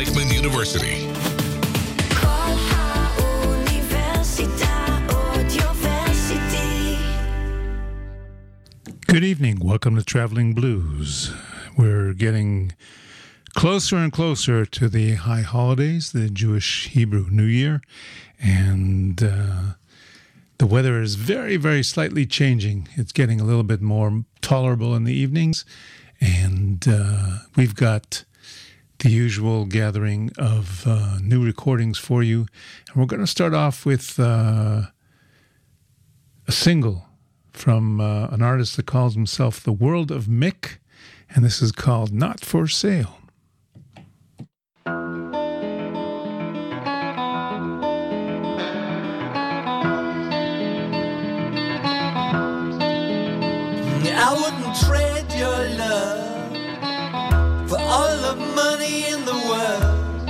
Reichman University. Good evening. Welcome to Traveling Blues. We're getting closer and closer to the high holidays, the Jewish Hebrew New Year, and uh, the weather is very, very slightly changing. It's getting a little bit more tolerable in the evenings, and uh, we've got the usual gathering of uh, new recordings for you. And we're going to start off with uh, a single from uh, an artist that calls himself The World of Mick, and this is called Not for Sale. I wouldn't trade your love all the money in the world.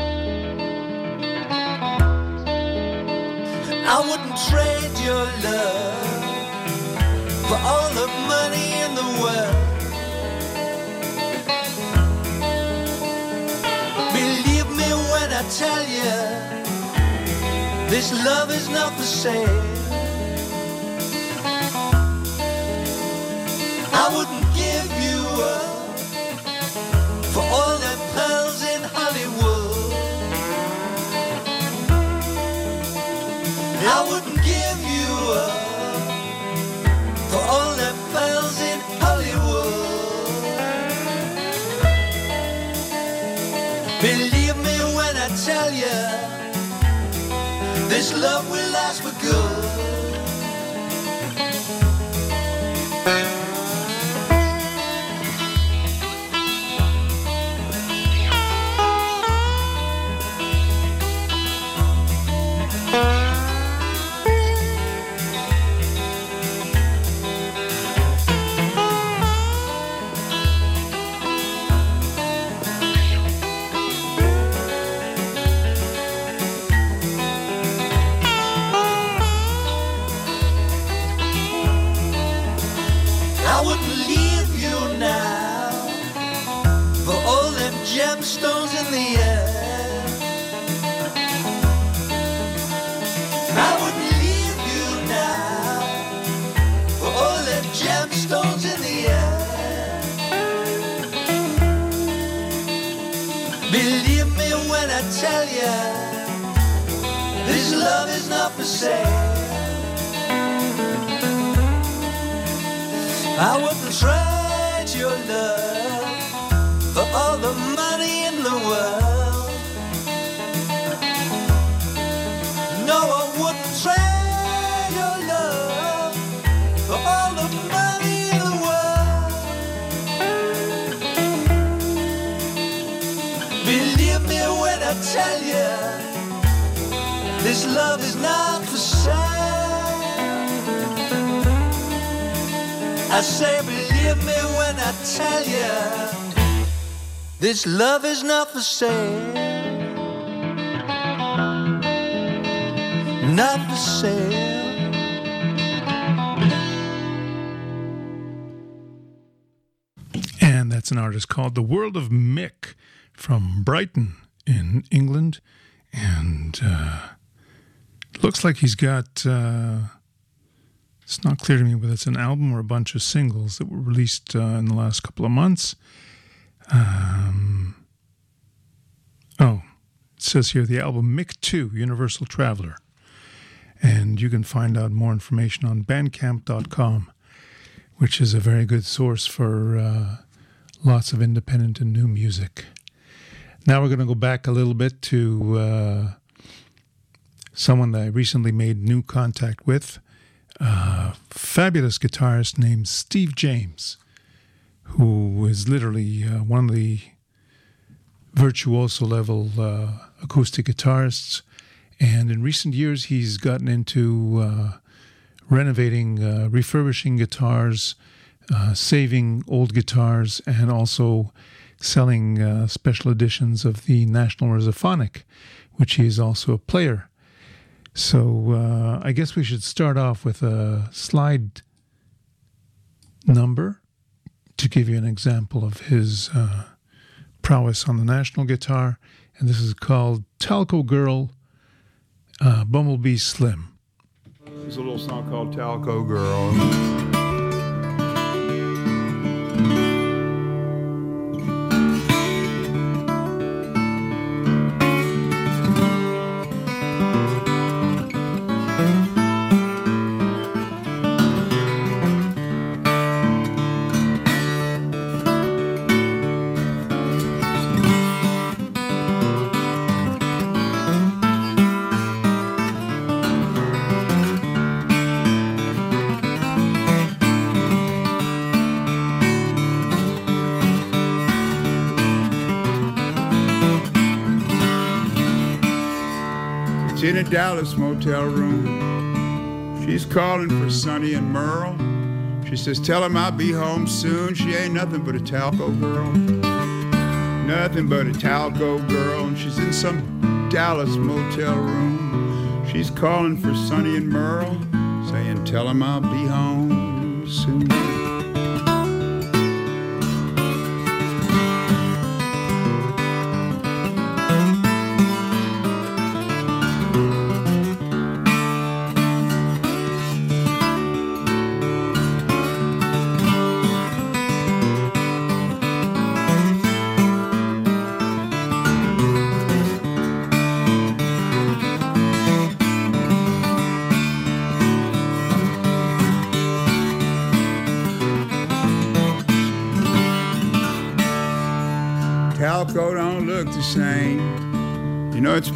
I wouldn't trade your love for all the money in the world. Believe me when I tell you, this love is not for sale. I wouldn't give you up Believe me when I tell you, this love will last for good. I wouldn't trade your love for all the money in the world. No, I wouldn't trade your love for all the money in the world. Believe me when I tell you, this love is Say, believe me when I tell you, this love is not for sale. Not for sale. And that's an artist called The World of Mick from Brighton in England. And uh, looks like he's got, uh, it's not clear to me whether it's an album or a bunch of singles that were released uh, in the last couple of months. Um, oh, it says here the album Mick 2 Universal Traveler. And you can find out more information on bandcamp.com, which is a very good source for uh, lots of independent and new music. Now we're going to go back a little bit to uh, someone that I recently made new contact with, a fabulous guitarist named Steve James, who is literally uh, one of the virtuoso level uh, acoustic guitarists. And in recent years, he's gotten into uh, renovating, uh, refurbishing guitars, uh, saving old guitars, and also selling uh, special editions of the National Resophonic, which he is also a player. So uh, I guess we should start off with a slide number to give you an example of his uh, prowess on the national guitar, and this is called Talco Girl, uh, Bumblebee Slim. There's a little song called Talco Girl. A Dallas motel room. She's calling for Sonny and Merle. She says, Tell him I'll be home soon. She ain't nothing but a talco girl. Nothing but a talco girl. And she's in some Dallas motel room. She's calling for Sonny and Merle, saying, Tell him I'll be home soon.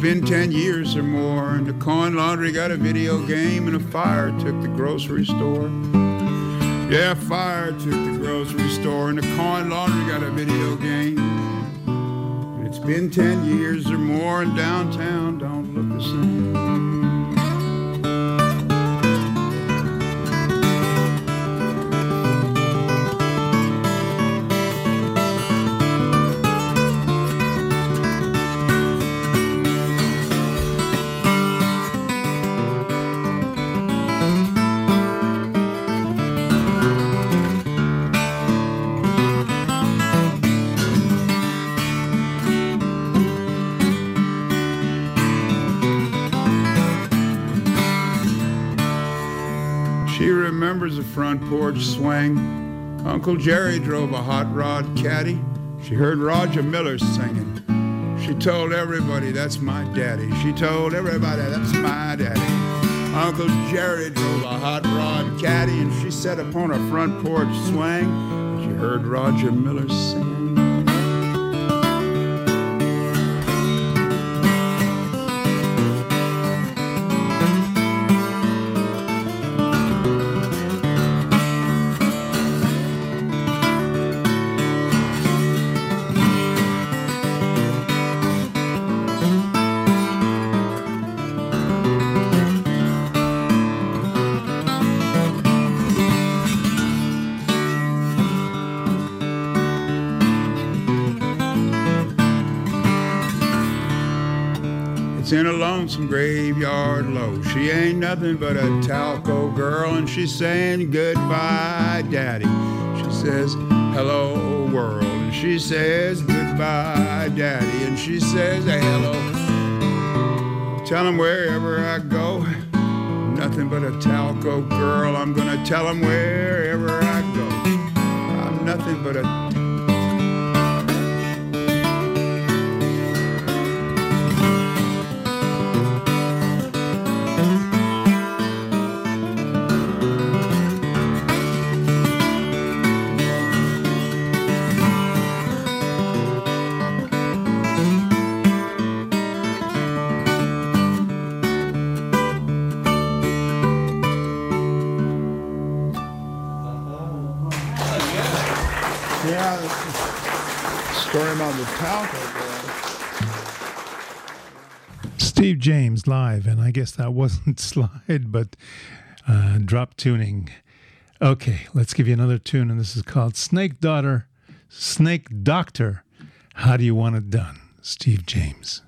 Been mm-hmm. 10 years or more, and the coin laundry got a video game, and a fire took the grocery store. Yeah, fire took the grocery store, and the coin laundry got a video game. And it's been 10 years or more, and downtown don't look the same. Front porch swing. Uncle Jerry drove a hot rod caddy. She heard Roger Miller singing. She told everybody, that's my daddy. She told everybody, that's my daddy. Uncle Jerry drove a hot rod caddy and she sat upon a front porch swing. She heard Roger Miller. Lonesome graveyard low. She ain't nothing but a talco girl, and she's saying goodbye, Daddy. She says, hello, world. And she says, goodbye, Daddy. And she says, hello. Tell him wherever I go, nothing but a talco girl. I'm gonna tell him wherever I go. I'm nothing but a Steve James live, and I guess that wasn't slide, but uh, drop tuning. Okay, let's give you another tune, and this is called Snake Daughter, Snake Doctor. How do you want it done? Steve James.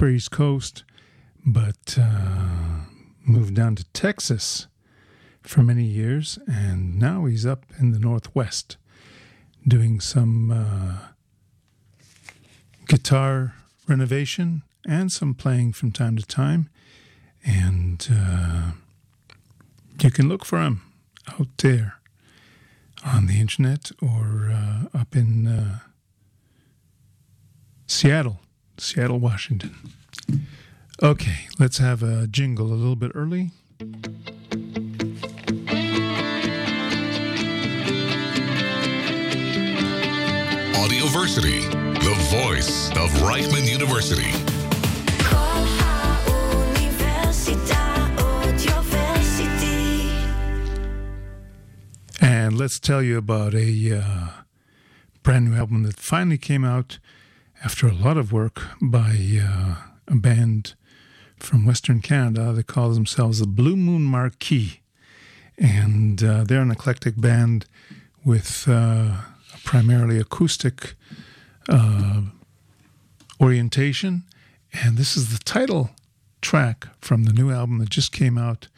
Upper East Coast, but uh, moved down to Texas for many years, and now he's up in the Northwest doing some uh, guitar renovation and some playing from time to time. And uh, you can look for him out there on the internet or uh, up in. Uh, Seattle, Seattle, Washington. Okay, let's have a jingle a little bit early. Audioversity, the voice of Reichman University. And let's tell you about a uh, brand new album that finally came out after a lot of work by uh, a band from Western Canada. They call themselves the Blue Moon Marquee. And uh, they're an eclectic band with uh, primarily acoustic uh, orientation. And this is the title track from the new album that just came out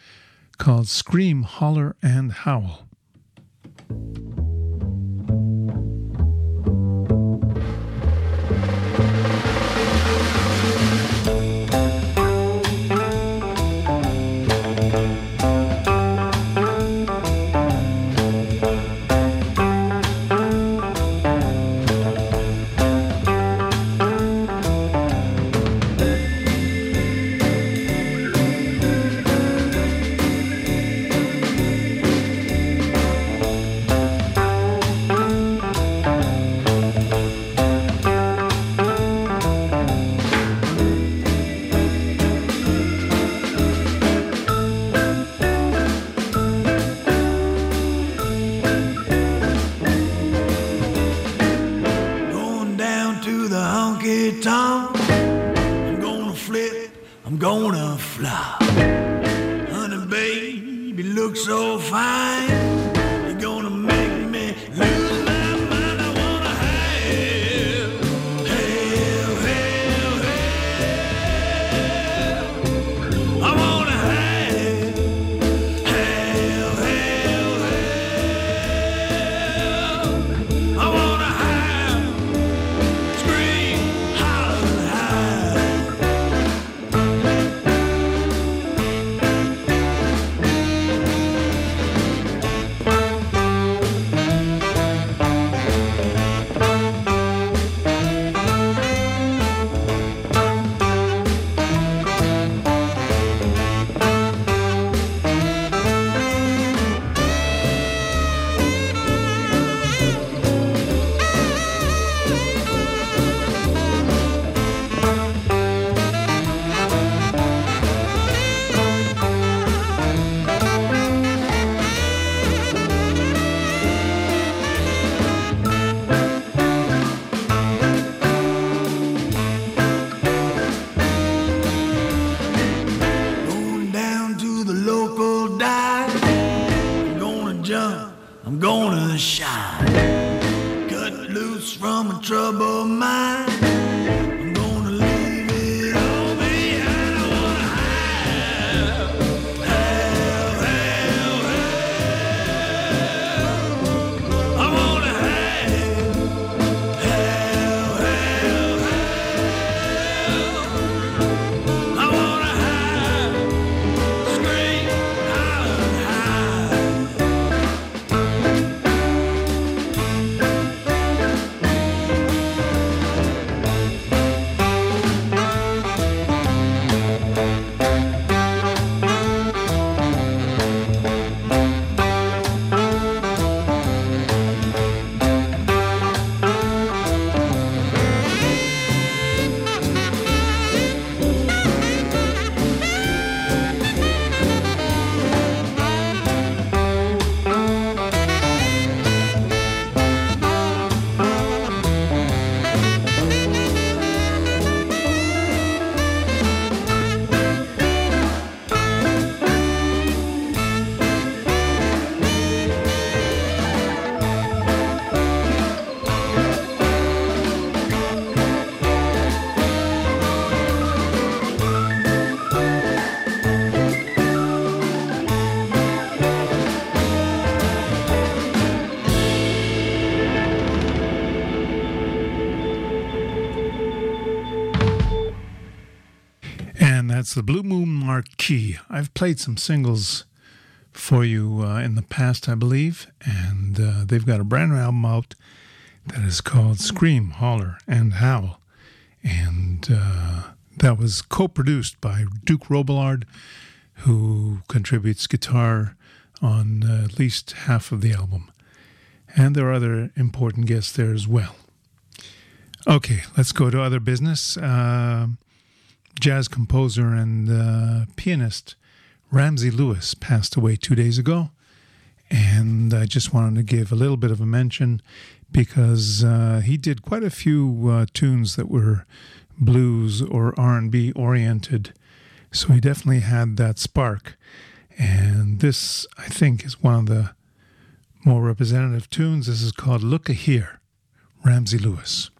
called Scream, Holler, and Howl. That's the Blue Moon Marquee. I've played some singles for you uh, in the past, I believe, and uh, they've got a brand new album out that is called Scream, Holler, and Howl. And uh, that was co produced by Duke Robillard, who contributes guitar on uh, at least half of the album. And there are other important guests there as well. Okay, let's go to other business. Jazz composer and uh, pianist Ramsey Lewis passed away two days ago, and I just wanted to give a little bit of a mention because uh, he did quite a few uh, tunes that were blues or R&B oriented. So he definitely had that spark, and this I think is one of the more representative tunes. This is called "Look a Here," Ramsey Lewis.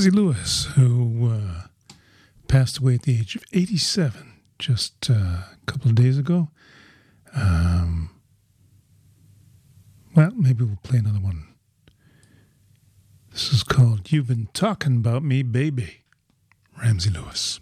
Ramsey Lewis, who uh, passed away at the age of 87 just uh, a couple of days ago. Um, well, maybe we'll play another one. This is called You've Been Talking About Me, Baby. Ramsey Lewis.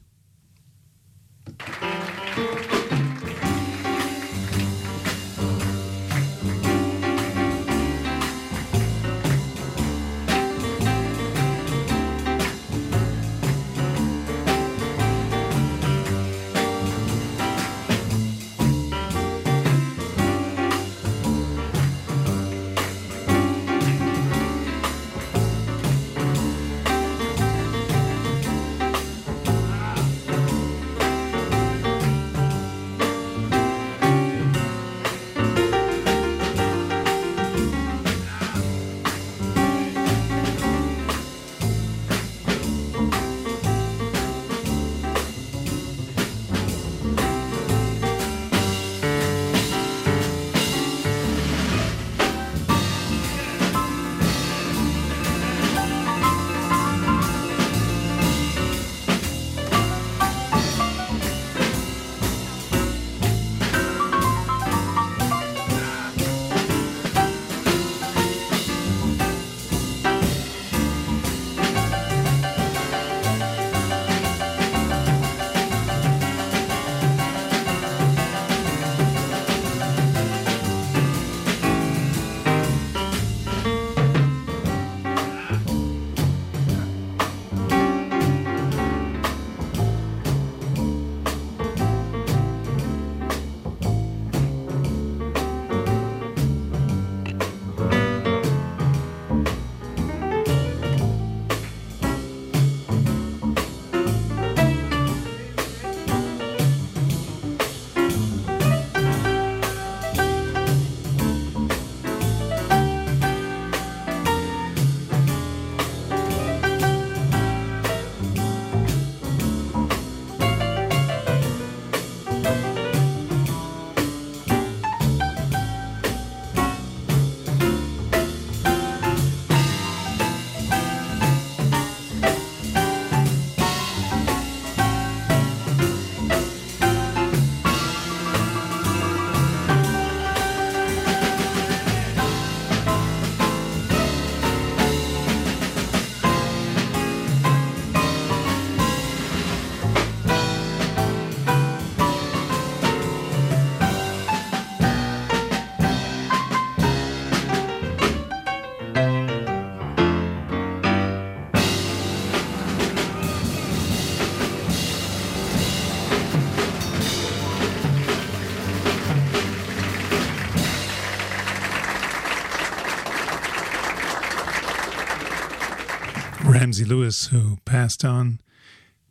Ramsey Lewis, who passed on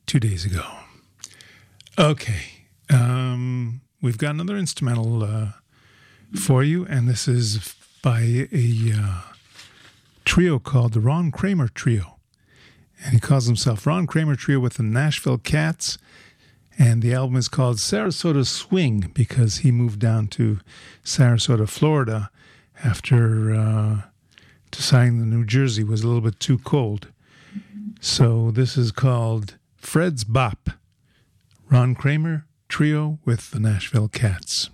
two days ago. Okay, um, we've got another instrumental uh, for you, and this is by a uh, trio called the Ron Kramer Trio. And he calls himself Ron Kramer Trio with the Nashville Cats. And the album is called Sarasota Swing because he moved down to Sarasota, Florida after uh, deciding that New Jersey was a little bit too cold. So this is called Fred's Bop. Ron Kramer Trio with the Nashville Cats.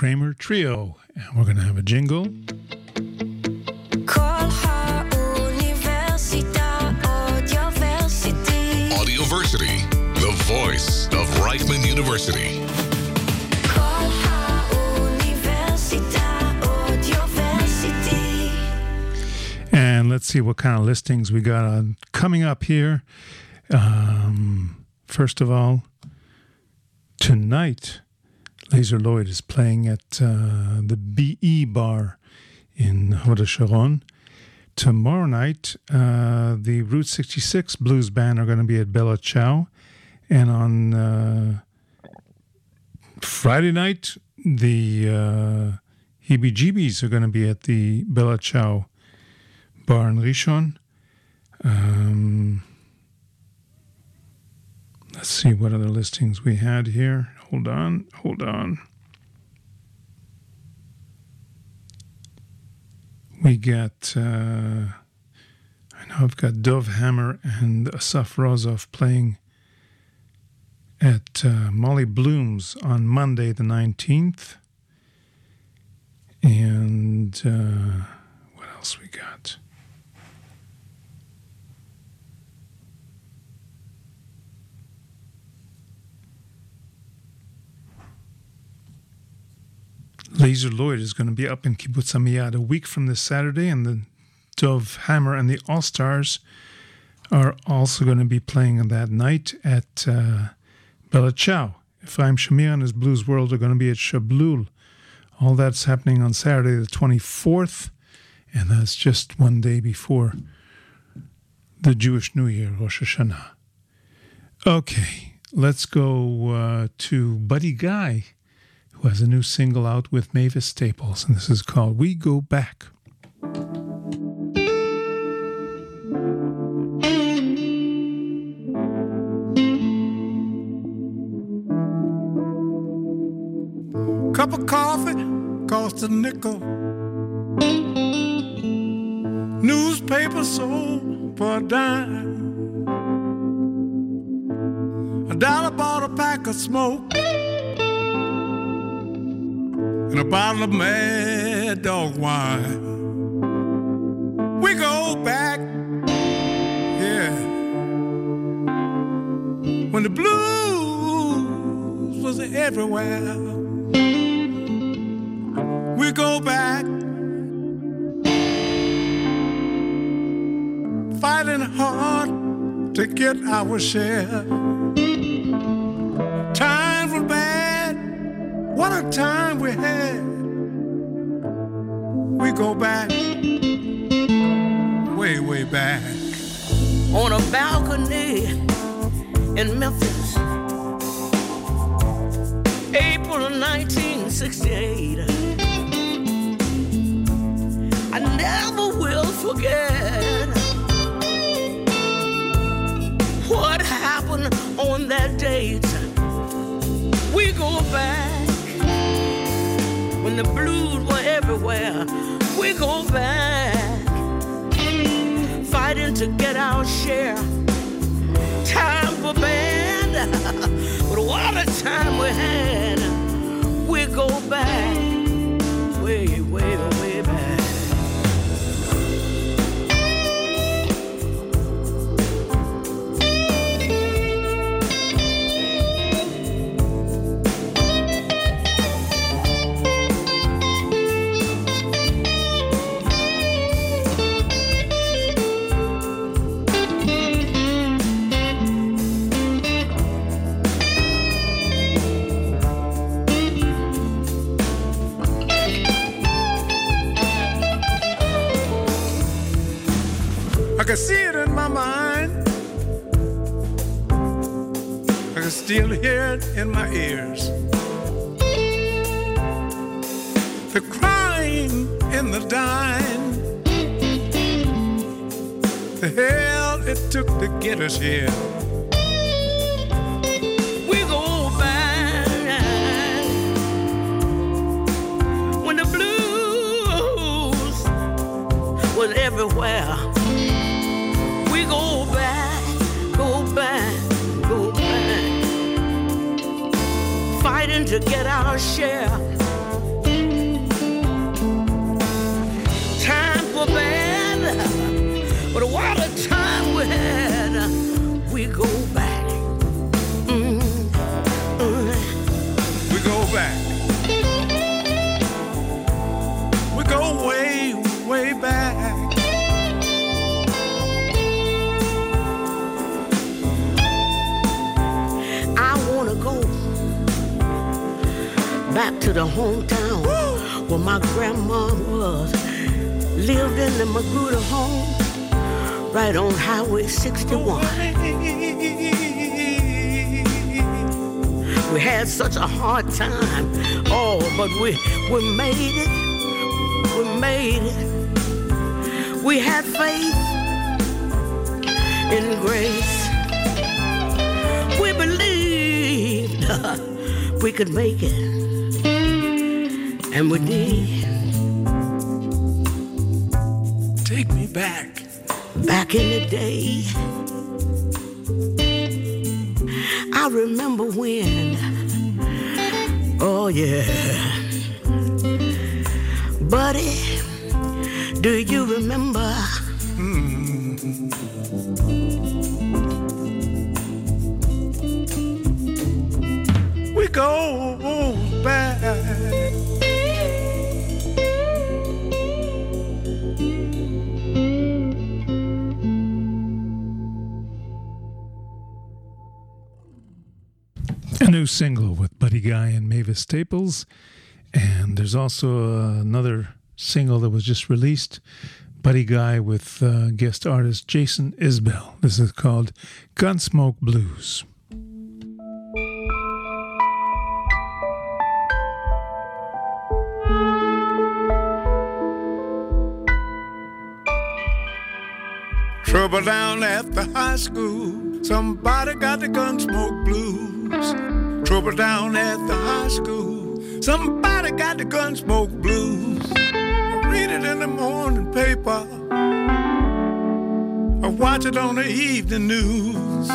Kramer Trio. And we're going to have a jingle. Audioversity. Audioversity, the voice of Reichman University. Kolla Universita Audioversity. And let's see what kind of listings we got on coming up here. Um, first of all, tonight, Lazer Lloyd is playing at uh, the BE Bar in Hod Sharon. Tomorrow night, uh, the Route 66 Blues Band are going to be at Bella Chow. And on uh, Friday night, the uh, Heebie Jeebies are going to be at the Bella Chow Bar in Rishon. Um, let's see what other listings we had here. Hold on, hold on. We got, uh, I know I've got Dov Hammer and Asaf Rozov playing at uh, Molly Bloom's on Monday the 19th. And uh, what else we got? Lazer Lloyd is going to be up in Kibbutz Amiyad a week from this Saturday, and the Dov Hammer and the All Stars are also going to be playing that night at uh, Bella I'm Shamir and his Blues World are going to be at Shablul. All that's happening on Saturday, the 24th, and that's just one day before the Jewish New Year, Rosh Hashanah. Okay, let's go uh, to Buddy Guy who has a new single out with Mavis Staples, and this is called We Go Back. Cup of coffee cost a nickel. Newspaper sold for a dime. A dollar bought a pack of smoke and a bottle of mad dog wine. We go back, yeah, when the blues was everywhere. We go back, fighting hard to get our share. What a time we had. We go back, way, way back. on a balcony in Memphis. April of 1968. I never will forget what happened on that date. We go back the blues were everywhere. We go back fighting to get our share. Time for band, but what a time we had. We go back, still hear it in my ears. The crying in the dying. The hell it took to get us here. Back to the hometown where my grandma was. Lived in the Magruder home, right on Highway 61. We had such a hard time. Oh, but we we made it. We made it. We had faith in grace. We believed we could make it. And we did. Take me back. Back in the day. I remember when. Oh, yeah. Buddy, do you remember? Single with Buddy Guy and Mavis Staples. And there's also another single that was just released Buddy Guy with uh, guest artist Jason Isbell. This is called Gunsmoke Blues. Trouble down at the high school. Somebody got the gunsmoke blues. Trouble down at the high school. Somebody got the gunsmoke blues. I read it in the morning paper. I watch it on the evening news.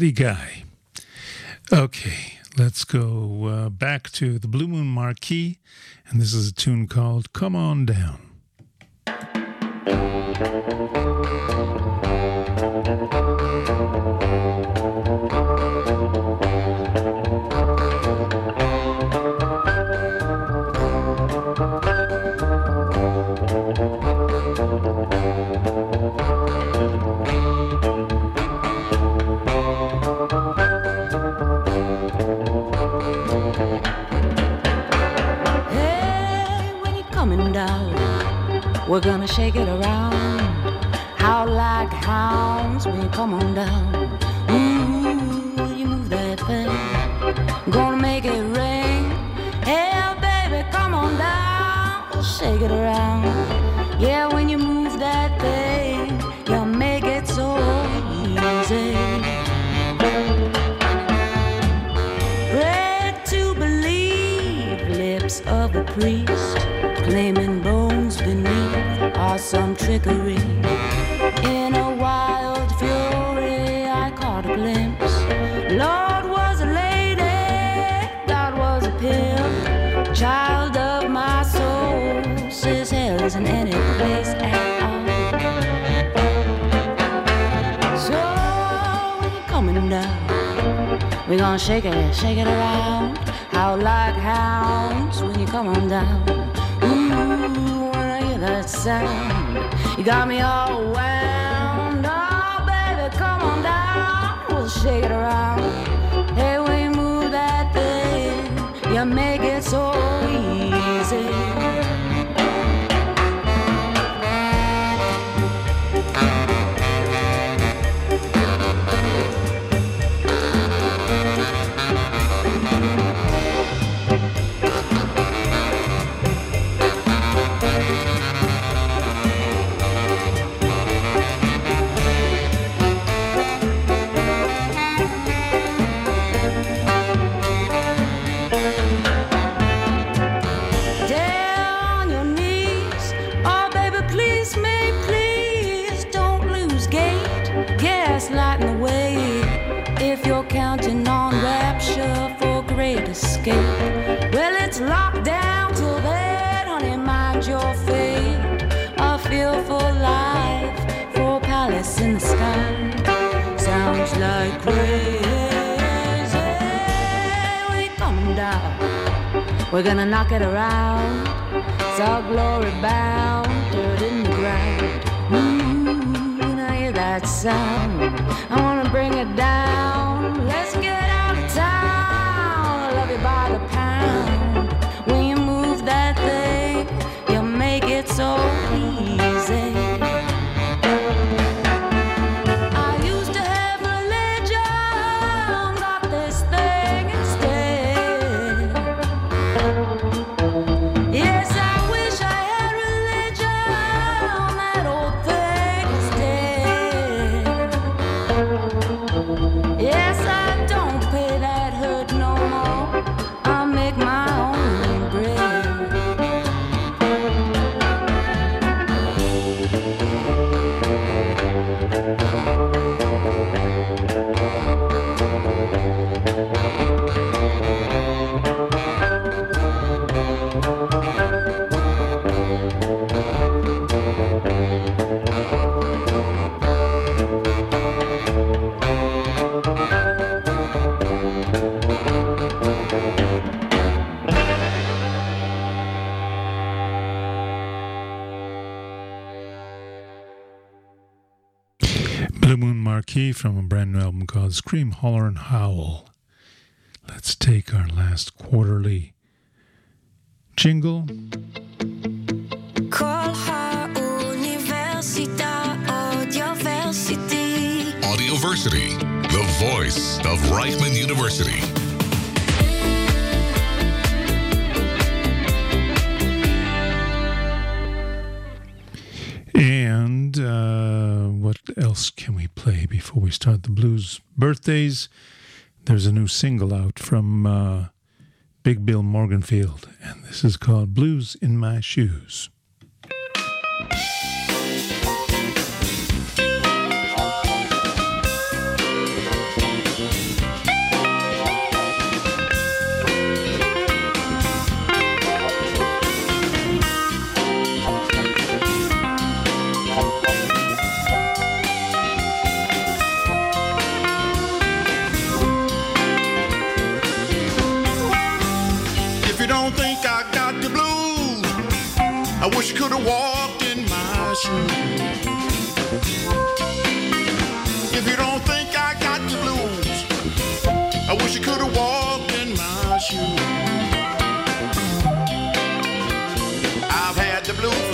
Guy. Okay, let's go uh, back to the Blue Moon Marquee. And this is a tune called Come On Down. We're gonna shake it around. How like hounds you come on down. Ooh, you move that thing. Gonna make it ring. Hey, baby, come on down. Shake it around. Yeah, when you move that thing, you make it so easy. Read to believe, lips of a priest, claiming trickery. In a wild fury, I caught a glimpse. Lord was a lady, God was a pimp, child of my soul. Says hell isn't any place at all. So you're coming down. We gonna shake it, shake it around. How like hounds when you come on down. Ooh, when I hear that sound, you got me all wound. Oh, baby, come on down. We'll shake it around. Hey, you move that thing, you make it so easy. We're gonna knock it around. It's all glory bound, dirt in the ground. Ooh, when I hear that sound, I wanna bring it down. From a brand new album called Scream, Holler, and Howl. Let's take our last quarterly jingle. Kolla Universita Audioversity. Audioversity, the voice of Reichman University. And uh, what else can we play before we start the blues birthdays? There's a new single out from uh, Big Bill Morganfield, and this is called Blues in My Shoes.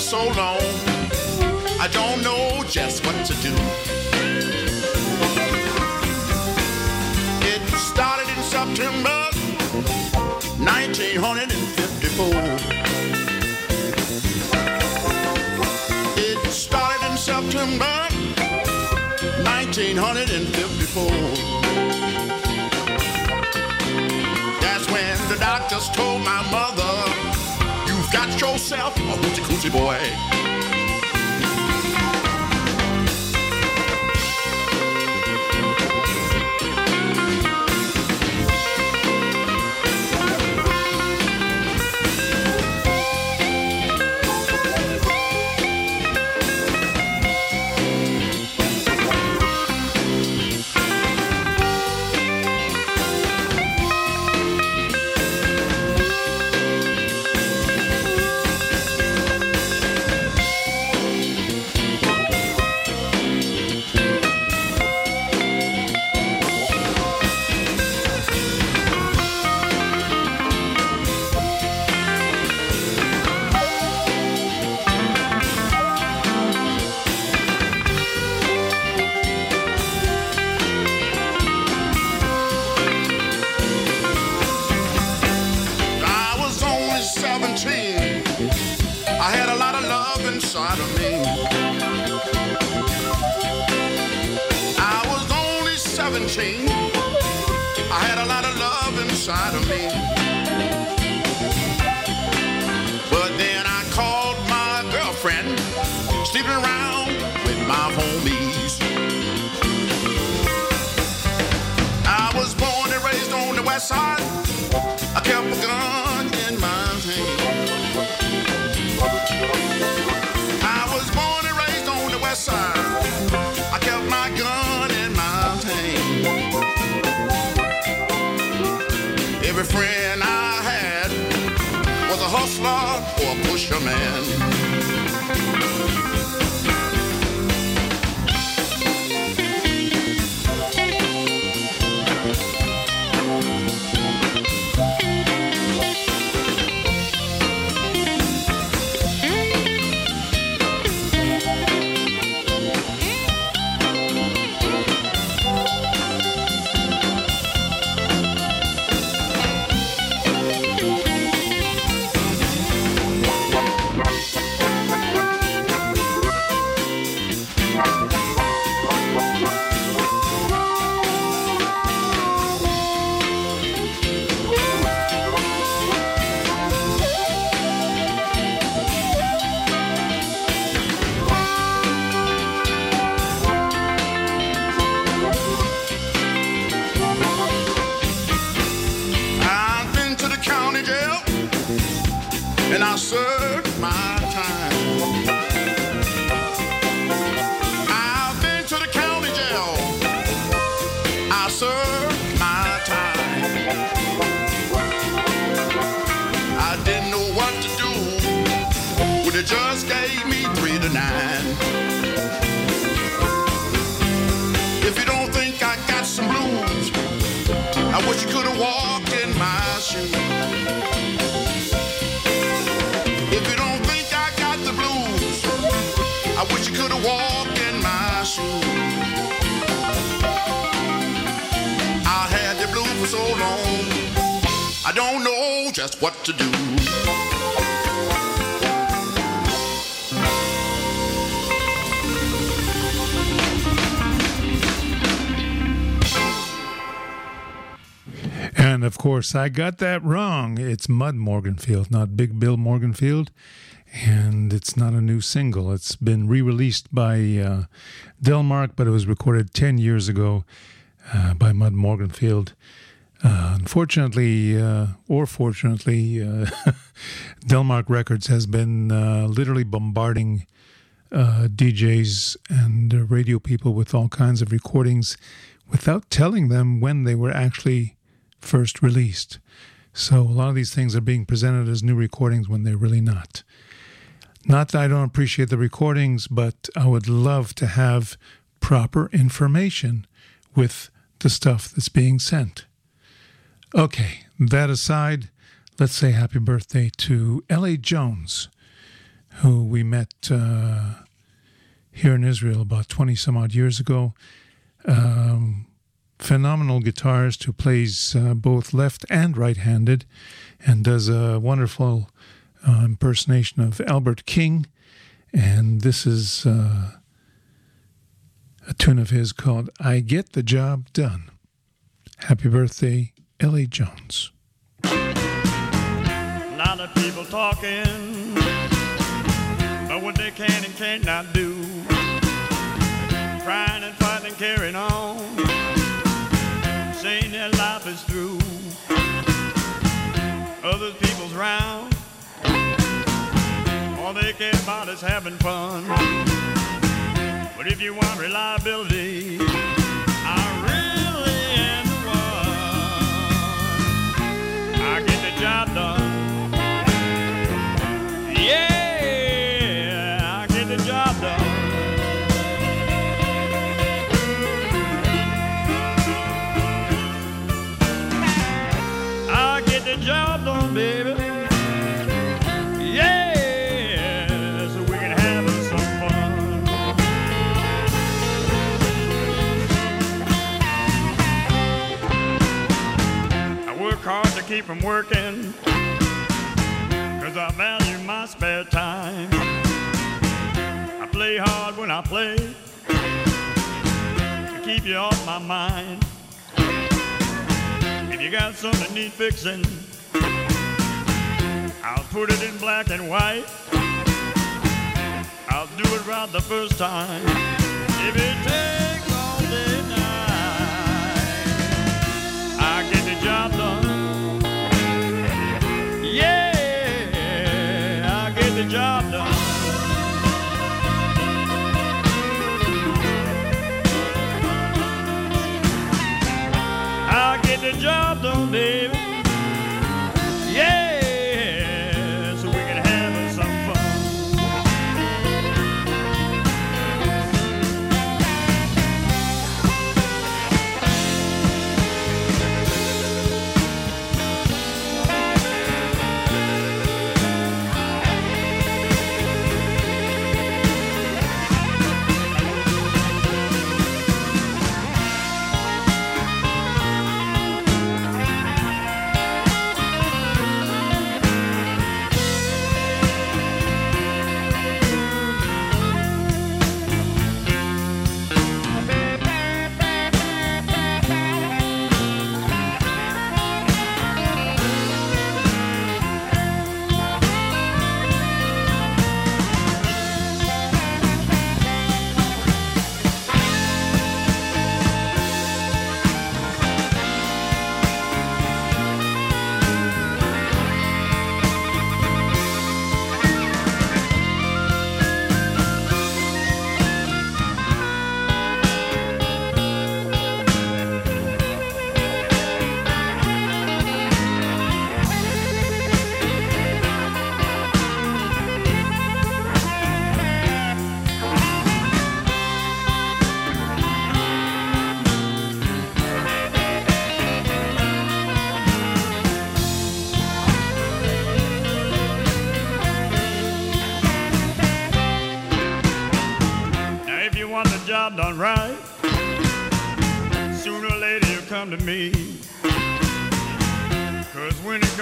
So long. I don't know just what to do. It started in September 1954. It started in September 1954. That's when the doctors told my mother, yourself a hoochie coochie boy. Course, I got that wrong. It's Mud Morganfield, not Big Bill Morganfield. And it's not a new single. It's been re released by uh, Delmark, but it was recorded 10 years ago uh, by Mud Morganfield. Uh, unfortunately, uh, or fortunately, uh, Delmark Records has been uh, literally bombarding uh, DJs and radio people with all kinds of recordings without telling them when they were actually first released. So a lot of these things are being presented as new recordings when they're really not. Not that I don't appreciate the recordings, but I would love to have proper information with the stuff that's being sent. Okay, that aside, let's say happy birthday to L.A. Jones, who we met uh, here in Israel about 20 some odd years ago. Um, phenomenal guitarist who plays uh, both left and right handed and does a wonderful uh, impersonation of Albert King. And this is uh, a tune of his called I Get the Job Done. Happy birthday, L.A. Jones. A lot of people talking what they can and can't not do. Crying and fighting carrying on, Other people's round, all they care about is having fun. But if you want reliability, from working. Cause I value my spare time. I play hard when I play to keep you off my mind. If you got something need fixing, I'll put it in black and white. I'll do it right the first time. If it takes The job baby.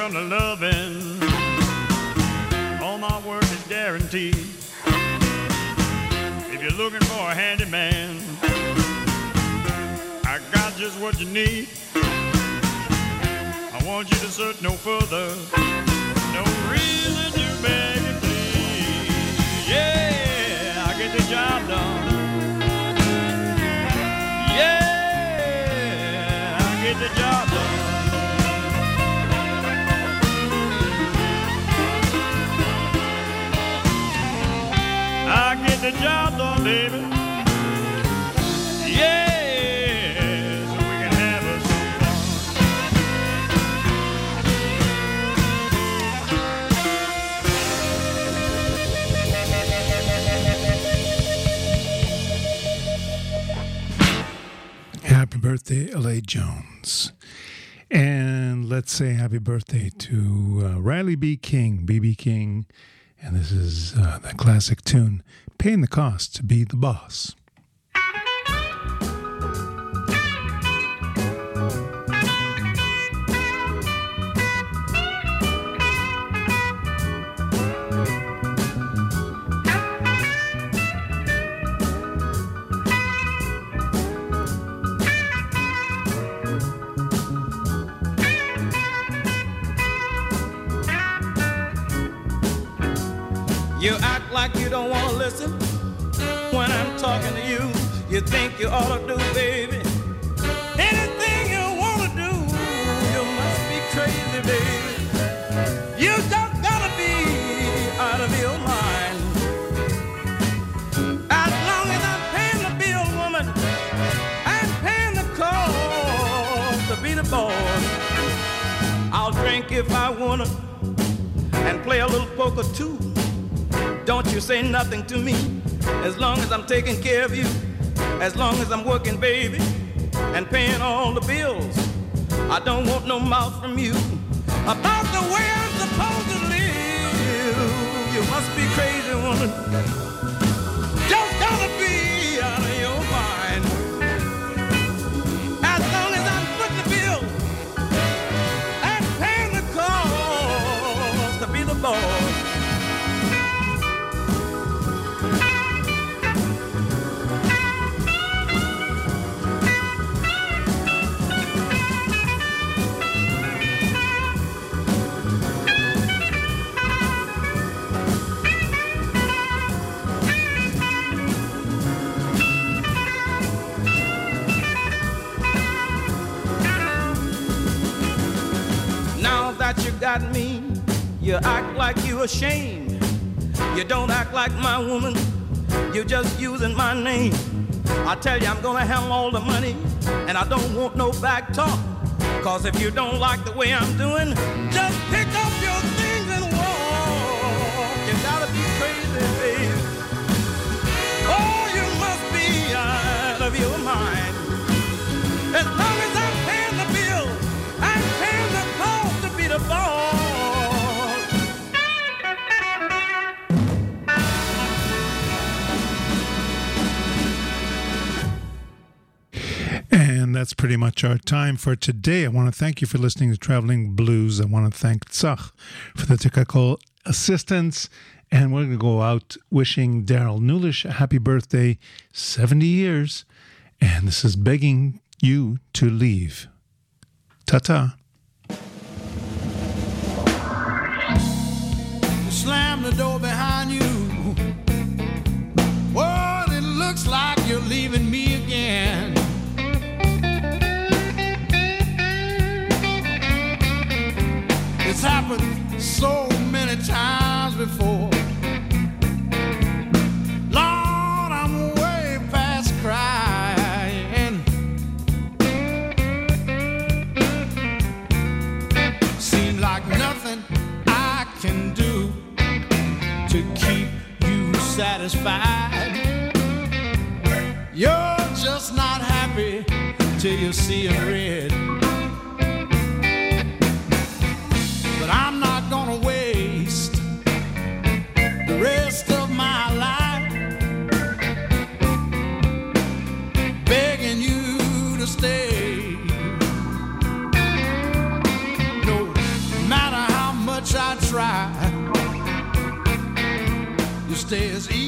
Comes to loving, all my work is guaranteed. If you're looking for a handyman, I got just what you need. I want you to search no further. No reason to beg and plead. Yeah, I get the job done. Yeah, I get the job done. The job done, baby. Happy birthday, L.A. Jones. And let's say happy birthday to uh, Riley B. King, B.B. King, And this is uh, the classic tune, Paying the Cost to Be the Boss. You act like you don't want to listen when I'm talking to you. You think you ought to do, baby. Anything you want to do, you must be crazy, baby. You just gotta be out of your mind. As long as I'm paying the bill, woman, I'm paying the cost to be the boss. I'll drink if I wanna and play a little poker too. Don't you say nothing to me as long as I'm taking care of you, as long as I'm working, baby, and paying all the bills. I don't want no mouth from you about the way I'm supposed to live. You must be crazy, woman. Got me, you act like you ashamed. You don't act like my woman, you're just using my name. I tell you, I'm gonna have all the money, and I don't want no back talk. Cause if you don't like the way I'm doing, just pick that's pretty much our time for today. I want to thank you for listening to Traveling Blues. I want to thank Tzach for the technical assistance. And we're going to go out wishing Daryl Newlish a happy birthday, 70 years. And this is begging you to leave. Ta ta. slam the door behind happened so many times before. Lord, I'm way past crying. Seems like nothing I can do to keep you satisfied. You're just not happy till you see it red. Try, you stay as you